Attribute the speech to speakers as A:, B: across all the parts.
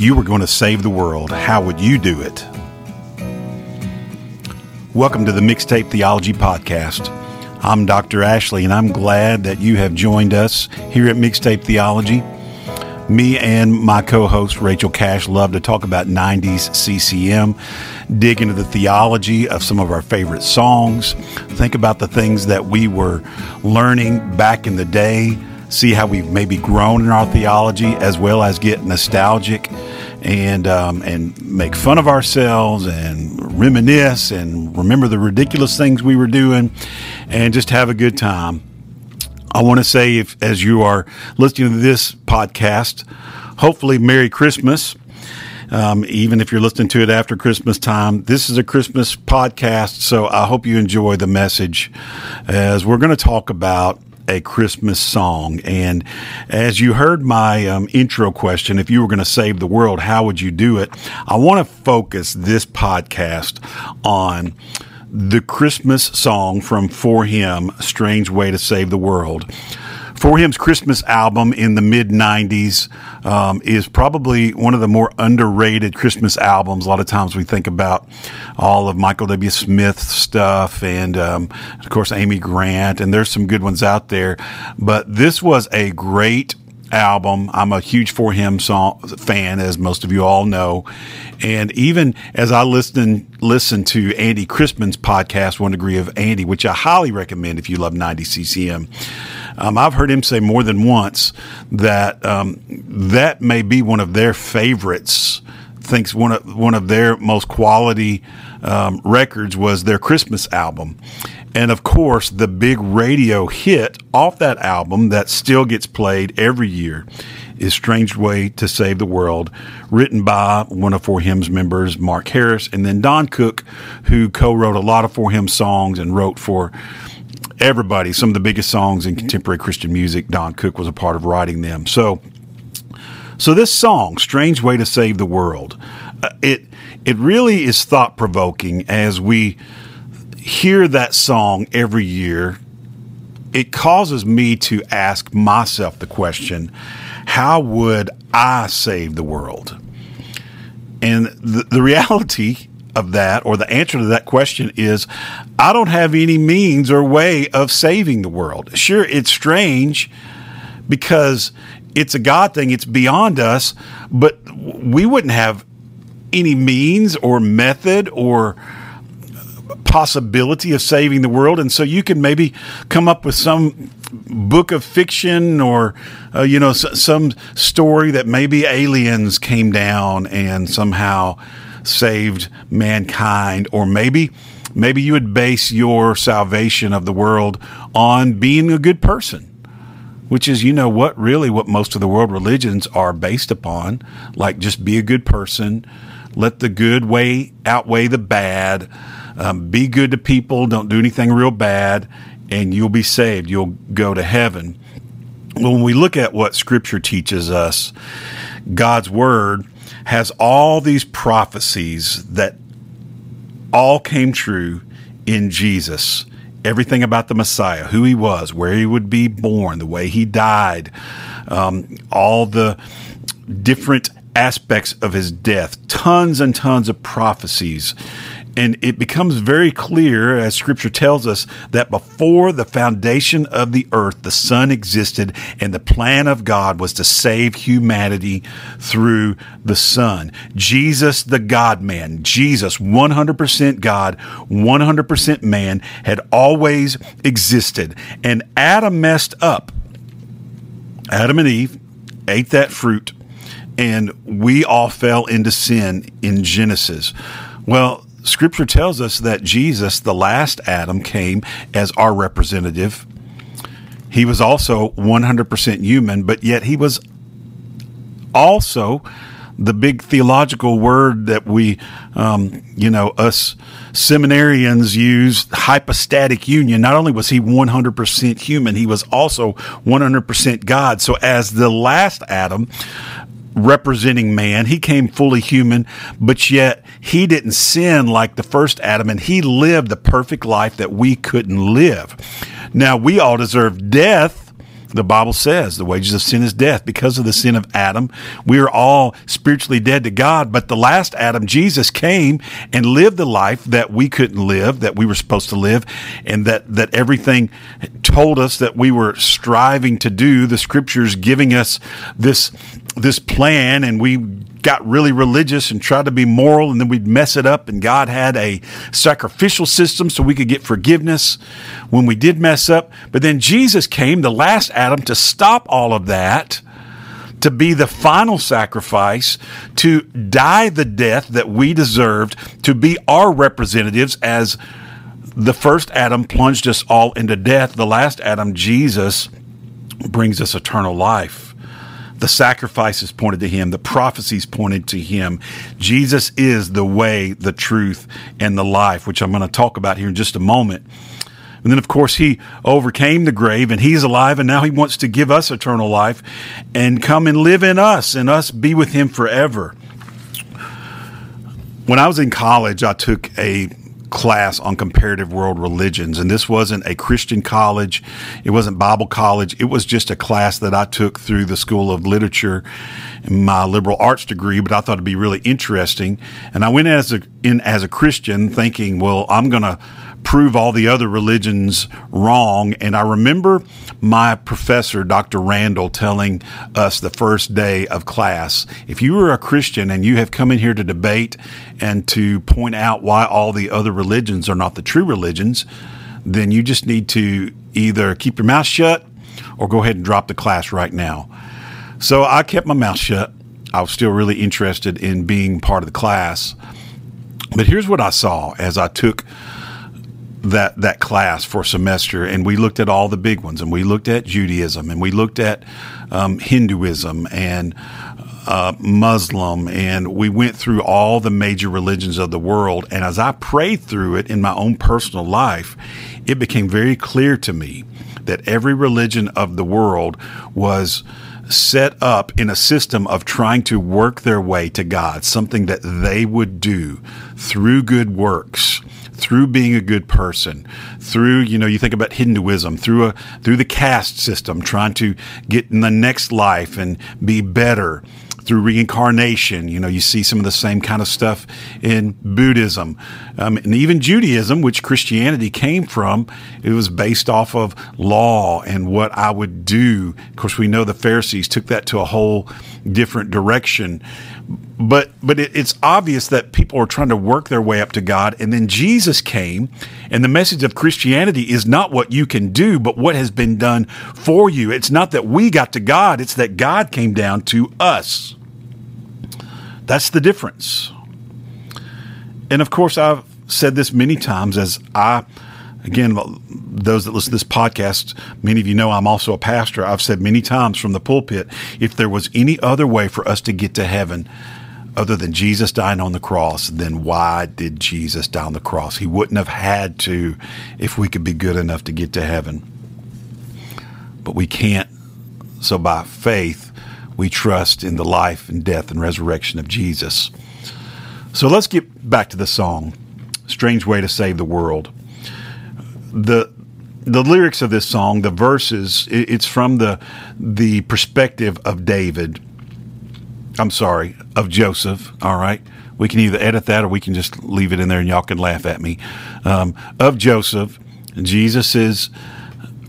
A: You were going to save the world, how would you do it? Welcome to the Mixtape Theology Podcast. I'm Dr. Ashley, and I'm glad that you have joined us here at Mixtape Theology. Me and my co host Rachel Cash love to talk about 90s CCM, dig into the theology of some of our favorite songs, think about the things that we were learning back in the day see how we've maybe grown in our theology, as well as get nostalgic and um, and make fun of ourselves and reminisce and remember the ridiculous things we were doing, and just have a good time. I want to say, if as you are listening to this podcast, hopefully Merry Christmas. Um, even if you're listening to it after Christmas time, this is a Christmas podcast, so I hope you enjoy the message as we're going to talk about a Christmas song. And as you heard my um, intro question, if you were going to save the world, how would you do it? I want to focus this podcast on the Christmas song from 4Him, Strange Way to Save the World. 4Him's Christmas album in the mid 90s um, is probably one of the more underrated Christmas albums. A lot of times we think about all of Michael W. Smith's stuff and, um, of course, Amy Grant, and there's some good ones out there. But this was a great album. I'm a huge 4Him song fan, as most of you all know. And even as I listen listen to Andy Chrisman's podcast, One Degree of Andy, which I highly recommend if you love 90 CCM, um, I've heard him say more than once that um, that may be one of their favorites. Thinks one of one of their most quality um, records was their Christmas album, and of course the big radio hit off that album that still gets played every year is Strange Way to Save the World, written by one of 4Him's members, Mark Harris, and then Don Koch, who co wrote a lot of 4Him songs and wrote for everybody. Some of the biggest songs in contemporary Christian music, Don Koch was a part of writing them. So, so this song, "Strange Way to Save the World," uh, it it really is thought provoking as we hear that song every year. It causes me to ask myself the question: How would I save the world? And the, the reality of that, or the answer to that question is I don't have any means or way of saving the world. Sure, it's strange because it's a God thing, it's beyond us, but we wouldn't have any means or method or possibility of saving the world. And so you can maybe come up with some book of fiction or, uh, you know, s- some story that maybe aliens came down and somehow saved mankind, or maybe maybe you would base your salvation of the world on being a good person which is you know what really what most of the world religions are based upon. Like just be a good person. Let the good way outweigh the bad. Um, be good to people. Don't do anything real bad and you'll be saved. You'll go to heaven. When we look at what scripture teaches us god's word has all these prophecies that all came true in Jesus. Everything about the Messiah, who he was, where he would be born, the way he died, um, all the different aspects of his death, tons and tons of prophecies. And it becomes very clear, as scripture tells us, that before the foundation of the earth, the Son existed, and the plan of God was to save humanity through the Son. Jesus, the God man, Jesus, 100% God, 100% man, had always existed. And Adam messed up. Adam and Eve ate that fruit, and we all fell into sin in Genesis. Well, Scripture tells us that Jesus, the last Adam, came as our representative. He was also 100% human, but yet he was also the big theological word that we, um, you know, us seminarians use, hypostatic union. Not only was he 100% human, he was also 100% God. So as the last Adam, representing man. He came fully human, but yet he didn't sin like the first Adam and he lived the perfect life that we couldn't live. Now we all deserve death. The Bible says the wages of sin is death. Because of the sin of Adam, we are all spiritually dead to God. But the last Adam, Jesus, came and lived the life that we couldn't live, that we were supposed to live, and that, that everything told us that we were striving to do. The scriptures giving us this this plan and we got really religious and tried to be moral and then we'd mess it up and God had a sacrificial system so we could get forgiveness when we did mess up. But then Jesus came, the last Adam, to stop all of that, to be the final sacrifice, to die the death that we deserved, to be our representatives as the first Adam plunged us all into death. The last Adam, Jesus, brings us eternal life. The sacrifices pointed to him. The prophecies pointed to him. Jesus is the way, the truth, and the life, which I'm going to talk about here in just a moment. And then, of course, he overcame the grave and he's alive, and now he wants to give us eternal life and come and live in us and us be with him forever. When I was in college, I took a class on comparative world religions. And this wasn't a Christian college. It wasn't Bible college. It was just a class that I took through the School of Literature my liberal arts degree, but I thought it'd be really interesting. And I went as a, in as a Christian thinking, well, I'm going to prove all the other religions wrong. And I remember my professor, Dr. Randall, telling us the first day of class if you are a Christian and you have come in here to debate and to point out why all the other religions are not the true religions, then you just need to either keep your mouth shut or go ahead and drop the class right now. So I kept my mouth shut. I was still really interested in being part of the class. But here's what I saw as I took that that class for a semester, and we looked at all the big ones, and we looked at Judaism, and we looked at um, Hinduism and uh, Muslim, and we went through all the major religions of the world. And as I prayed through it in my own personal life, it became very clear to me that every religion of the world was set up in a system of trying to work their way to God, something that they would do through good works through being a good person, through you know you think about Hinduism, through a through the caste system, trying to get in the next life and be better through reincarnation. You know, you see some of the same kind of stuff in Buddhism. Um, and even Judaism, which Christianity came from, it was based off of law and what I would do. Of course, we know the Pharisees took that to a whole different direction. But but it, it's obvious that people are trying to work their way up to God, and then Jesus came, and the message of Christianity is not what you can do, but what has been done for you. It's not that we got to God; it's that God came down to us. That's the difference. And of course, I've said this many times as I, again, those that listen to this podcast, many of you know I'm also a pastor. I've said many times from the pulpit if there was any other way for us to get to heaven other than Jesus dying on the cross, then why did Jesus die on the cross? He wouldn't have had to if we could be good enough to get to heaven. But we can't. So by faith, we trust in the life and death and resurrection of Jesus. So let's get back to the song, Strange Way to Save the World. The the lyrics of this song, the verses, it's from the the perspective of David. I'm sorry, of Joseph, all right, We can either edit that or we can just leave it in there and y'all can laugh at me. Um, of Joseph, Jesus'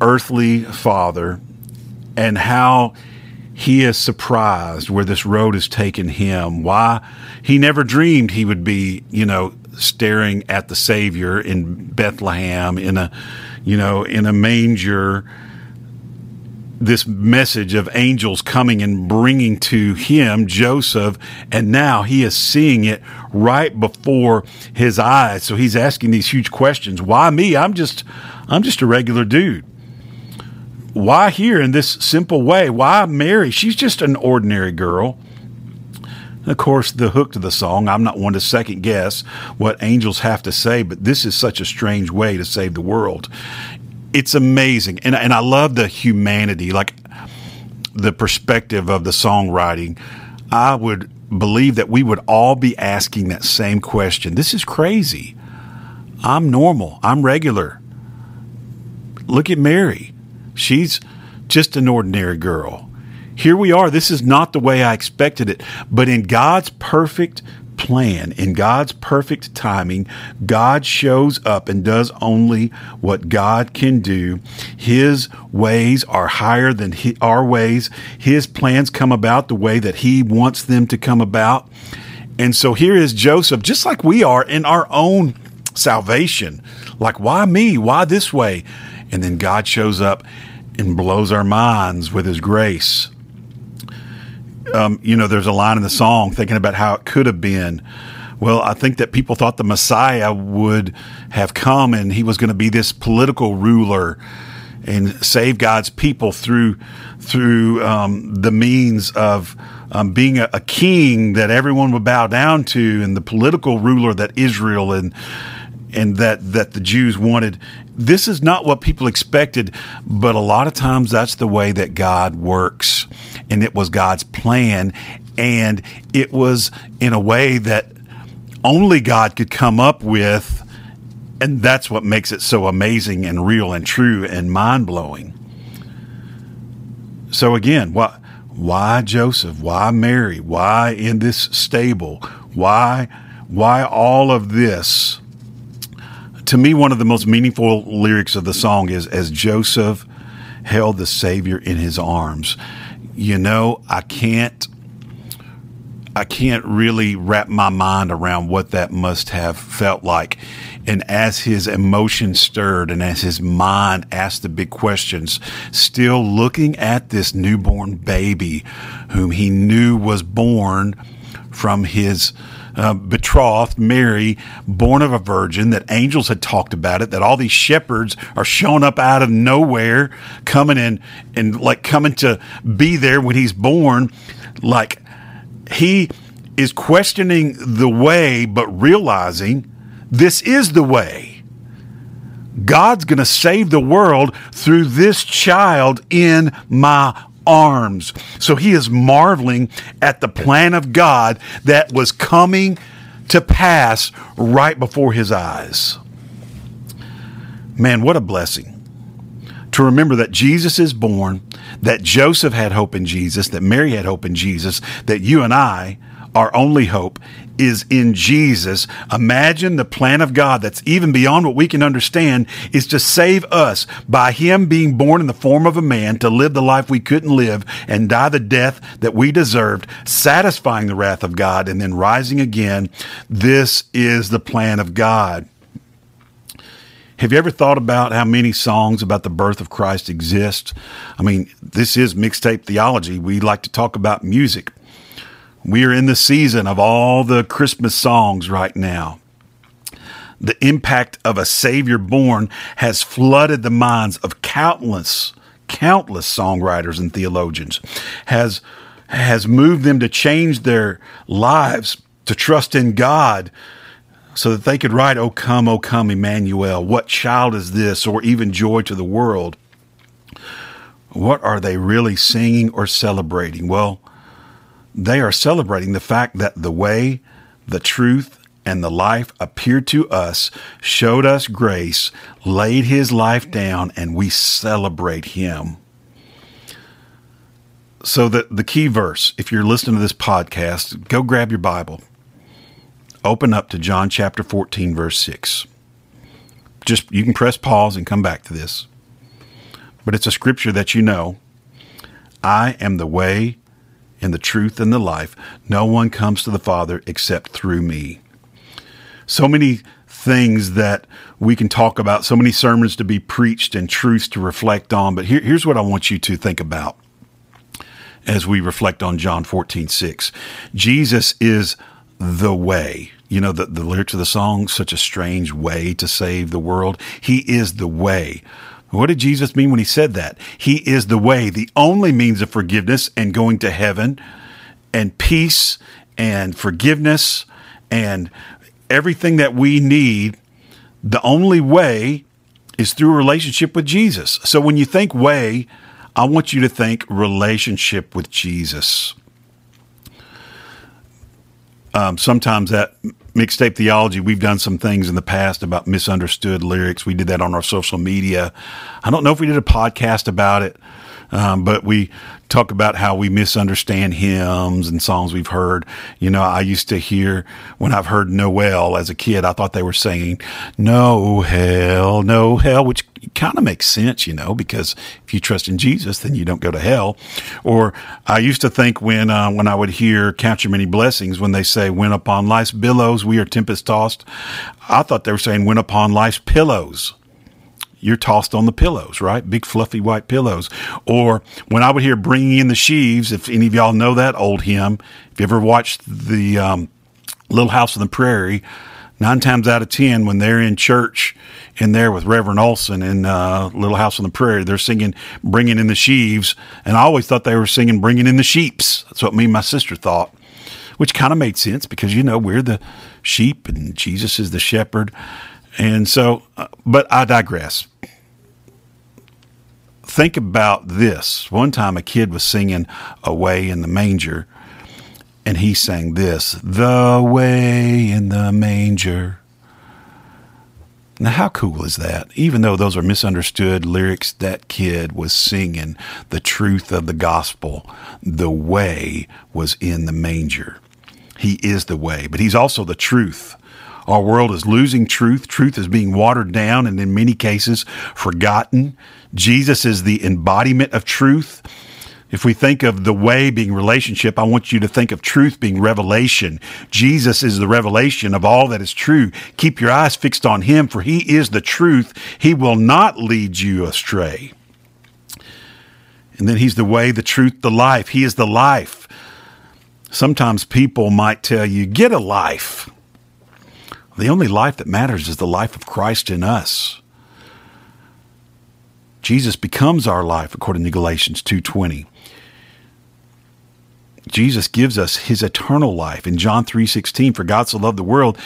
A: earthly father, and how he is surprised where this road has taken him. Why he never dreamed he would be, you know, staring at the Savior in Bethlehem in a, you know, in a manger this message of angels coming and bringing to him Joseph, and now he is seeing it right before his eyes. So he's asking these huge questions. Why me? I'm just, I'm just a regular dude. Why here in this simple way? Why Mary? She's just an ordinary girl. Of course, the hook to the song, I'm not one to second guess what angels have to say, but this is such a strange way to save the world it's amazing, and and I love the humanity, like the perspective of the songwriting. I would believe that we would all be asking that same question. This is crazy. I'm normal. I'm regular. Look at Mary. She's just an ordinary girl. Here we are. This is not the way I expected it, but in God's perfect plan, in God's perfect timing, God shows up and does only what God can do. His ways are higher than our ways. His plans come about the way that He wants them to come about. And so here is Joseph, just like we are in our own salvation. Like, why me? Why this way? And then God shows up and blows our minds with His grace um, you know, there's a line in the song thinking about how it could have been. Well, I think that people thought the Messiah would have come and he was going to be this political ruler and save God's people through through um, the means of um, being a, a, king that everyone would bow down to, and the political ruler that Israel and and that that the Jews wanted. This is not what people expected, but a lot of times that's the way that God works and it was God's plan. And it was in a way that only God could come up with. And that's what makes it so amazing and real and true and mind blowing. So, again, what, why Joseph? Why Mary? Why in this stable? Why, why all of this? To me, one of the most meaningful lyrics of the song is As Joseph held the Savior in his arms you know, I can't I can't really wrap my mind around what that must have felt like. And as his emotions stirred and as his mind asked the big questions, still looking at this newborn baby whom he knew was born from his uh, betrothed, Mary, born of a virgin, that angels had talked about it, that all these shepherds are showing up out of nowhere, coming in and like coming to be there when he's born. Like he is questioning the way, but realizing this is the way. God's going to save the world through this child in my arms. So he is marveling at the plan of God that was coming to pass right before his eyes. Man, what a blessing to remember that Jesus is born, that Joseph had hope in Jesus, that Mary had hope in Jesus, that you and I, our only hope, is in Jesus. Imagine the plan of God that's even beyond what we can understand is to save us by Him being born in the form of a man to live the life we couldn't live and die the death that we deserved, satisfying the wrath of God and then rising again. This is the plan of God. Have you ever thought about how many songs about the birth of Christ exist? I mean, this is mixtape theology. We like to talk about music. We are in the season of all the Christmas songs right now. The impact of a Savior born has flooded the minds of countless, countless songwriters and theologians, has, has moved them to change their lives, to trust in God, so that they could write, O come, O come, Emmanuel, what child is this, or even joy to the world. What are they really singing or celebrating? Well, they are celebrating the fact that the way, the truth, and the life appeared to us, showed us grace, laid his life down, and we celebrate him. So, the, the key verse, if you're listening to this podcast, go grab your Bible. open up to John chapter 14, verse 6. Just you can press pause and come back to this. But it's a scripture that you know. I am the way and the truth and the life. No one comes to the Father except through me. So many things that we can talk about, so many sermons to be preached and truths to reflect on. But here, here's what I want you to think about as we reflect on John 14, 6. Jesus is the way. You know, the, the lyrics of the song, such a strange way to save the world. He is the way. What did Jesus mean when he said that? He is the way, the only means of forgiveness and going to heaven and peace and forgiveness and everything that we need. The only way is through a relationship with Jesus. So when you think way, I want you to think relationship with Jesus. Um, sometimes that mixtape theology, we've done some things in the past about misunderstood lyrics. We did that on our social media. I don't know if we did a podcast about it, um, but we talk about how we misunderstand hymns and songs we've heard. You know, I used to hear when I've heard Noel as a kid, I thought they were saying "No hell, no hell," which kind of makes sense, you know, because if you trust in Jesus, then you don't go to hell. Or I used to think when uh, when I would hear "Count Your Many Blessings," when they say "When upon life's billows we are tempest tossed," I thought they were saying "When upon life's pillows." You're tossed on the pillows, right? Big fluffy white pillows. Or when I would hear bringing in the sheaves, if any of y'all know that old hymn, if you ever watched the um, Little House on the Prairie, nine times out of ten, when they're in church in there with Reverend Olson in uh, Little House on the Prairie, they're singing "Bringing in the Sheaves," and I always thought they were singing "Bringing in the Sheeps." That's what me and my sister thought, which kind of made sense because you know we're the sheep and Jesus is the shepherd. And so, uh, but I digress. Think about this. One time a kid was singing Away in the Manger, and he sang this The Way in the Manger. Now, how cool is that? Even though those are misunderstood lyrics, that kid was singing the truth of the gospel. The way was in the manger. He is the way, but he's also the truth. Our world is losing truth. Truth is being watered down and in many cases forgotten. Jesus is the embodiment of truth. If we think of the way being relationship, I want you to think of truth being revelation. Jesus is the revelation of all that is true. Keep your eyes fixed on him, for he is the truth. He will not lead you astray. And then he's the way, the truth, the life. He is the life. Sometimes people might tell you, get a life. The only life that matters is the life of Christ in us. Jesus becomes our life according to Galatians 2:20. Jesus gives us his eternal life. In John 3:16, for God so loved the world,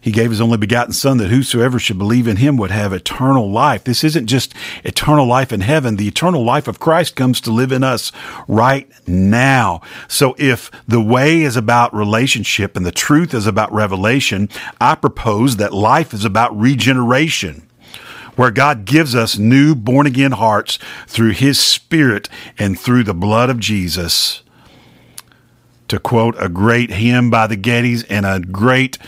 A: he gave his only begotten son that whosoever should believe in him would have eternal life. This isn't just eternal life in heaven. The eternal life of Christ comes to live in us right now. So if the way is about relationship and the truth is about revelation, I propose that life is about regeneration where God gives us new born again hearts through his spirit and through the blood of Jesus to quote a great hymn by the Gettys and a great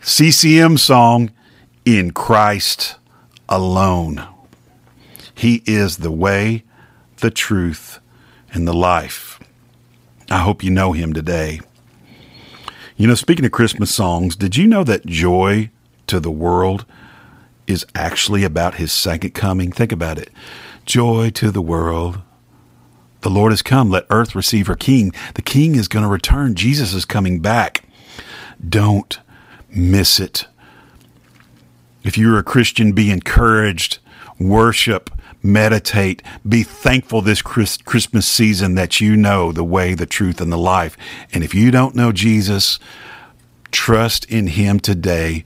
A: CCM song, In Christ Alone. He is the way, the truth, and the life. I hope you know him today. You know, speaking of Christmas songs, did you know that Joy to the World is actually about his second coming? Think about it. Joy to the world, the Lord has come. Let earth receive her king. The king is going to return. Jesus is coming back. Don't miss it. If you're a Christian, be encouraged, worship, meditate, be thankful this Christmas season that you know the way, the truth, and the life. And if you don't know Jesus, trust in him today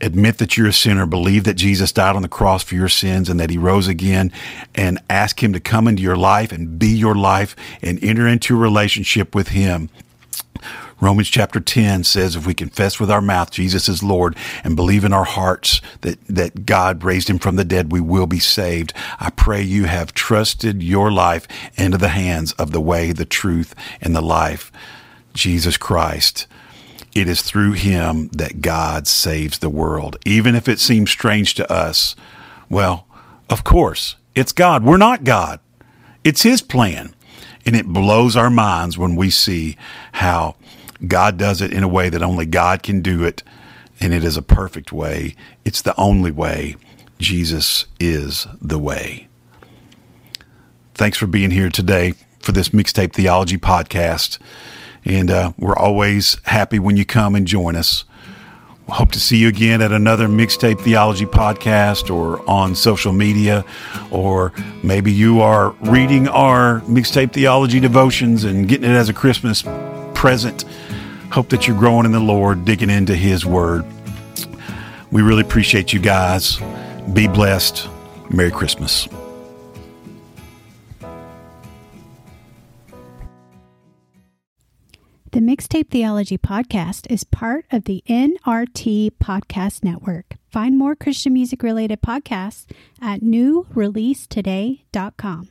A: admit that you're a sinner, believe that Jesus died on the cross for your sins and that he rose again, and ask him to come into your life and be your life and enter into a relationship with him. Romans chapter 10 says if we confess with our mouth Jesus is Lord and believe in our hearts that, that God raised him from the dead, we will be saved. I pray you have trusted your life into the hands of the way, the truth, and the life, Jesus Christ. It is through him that God saves the world. Even if it seems strange to us, well, of course, it's God. We're not God. It's his plan. And it blows our minds when we see how God does it in a way that only God can do it. And it is a perfect way. It's the only way. Jesus is the way. Thanks for being here today for this Mixtape Theology podcast. And uh, we're always happy when you come and join us. Hope to see you again at another Mixtape Theology podcast or on social media, or maybe you are reading our Mixtape Theology devotions and getting it as a Christmas present. Hope that you're growing in the Lord, digging into His Word. We really appreciate you guys. Be blessed. Merry Christmas.
B: The Mixtape Theology Podcast is part of the NRT Podcast Network. Find more Christian music related podcasts at newreleasetoday.com.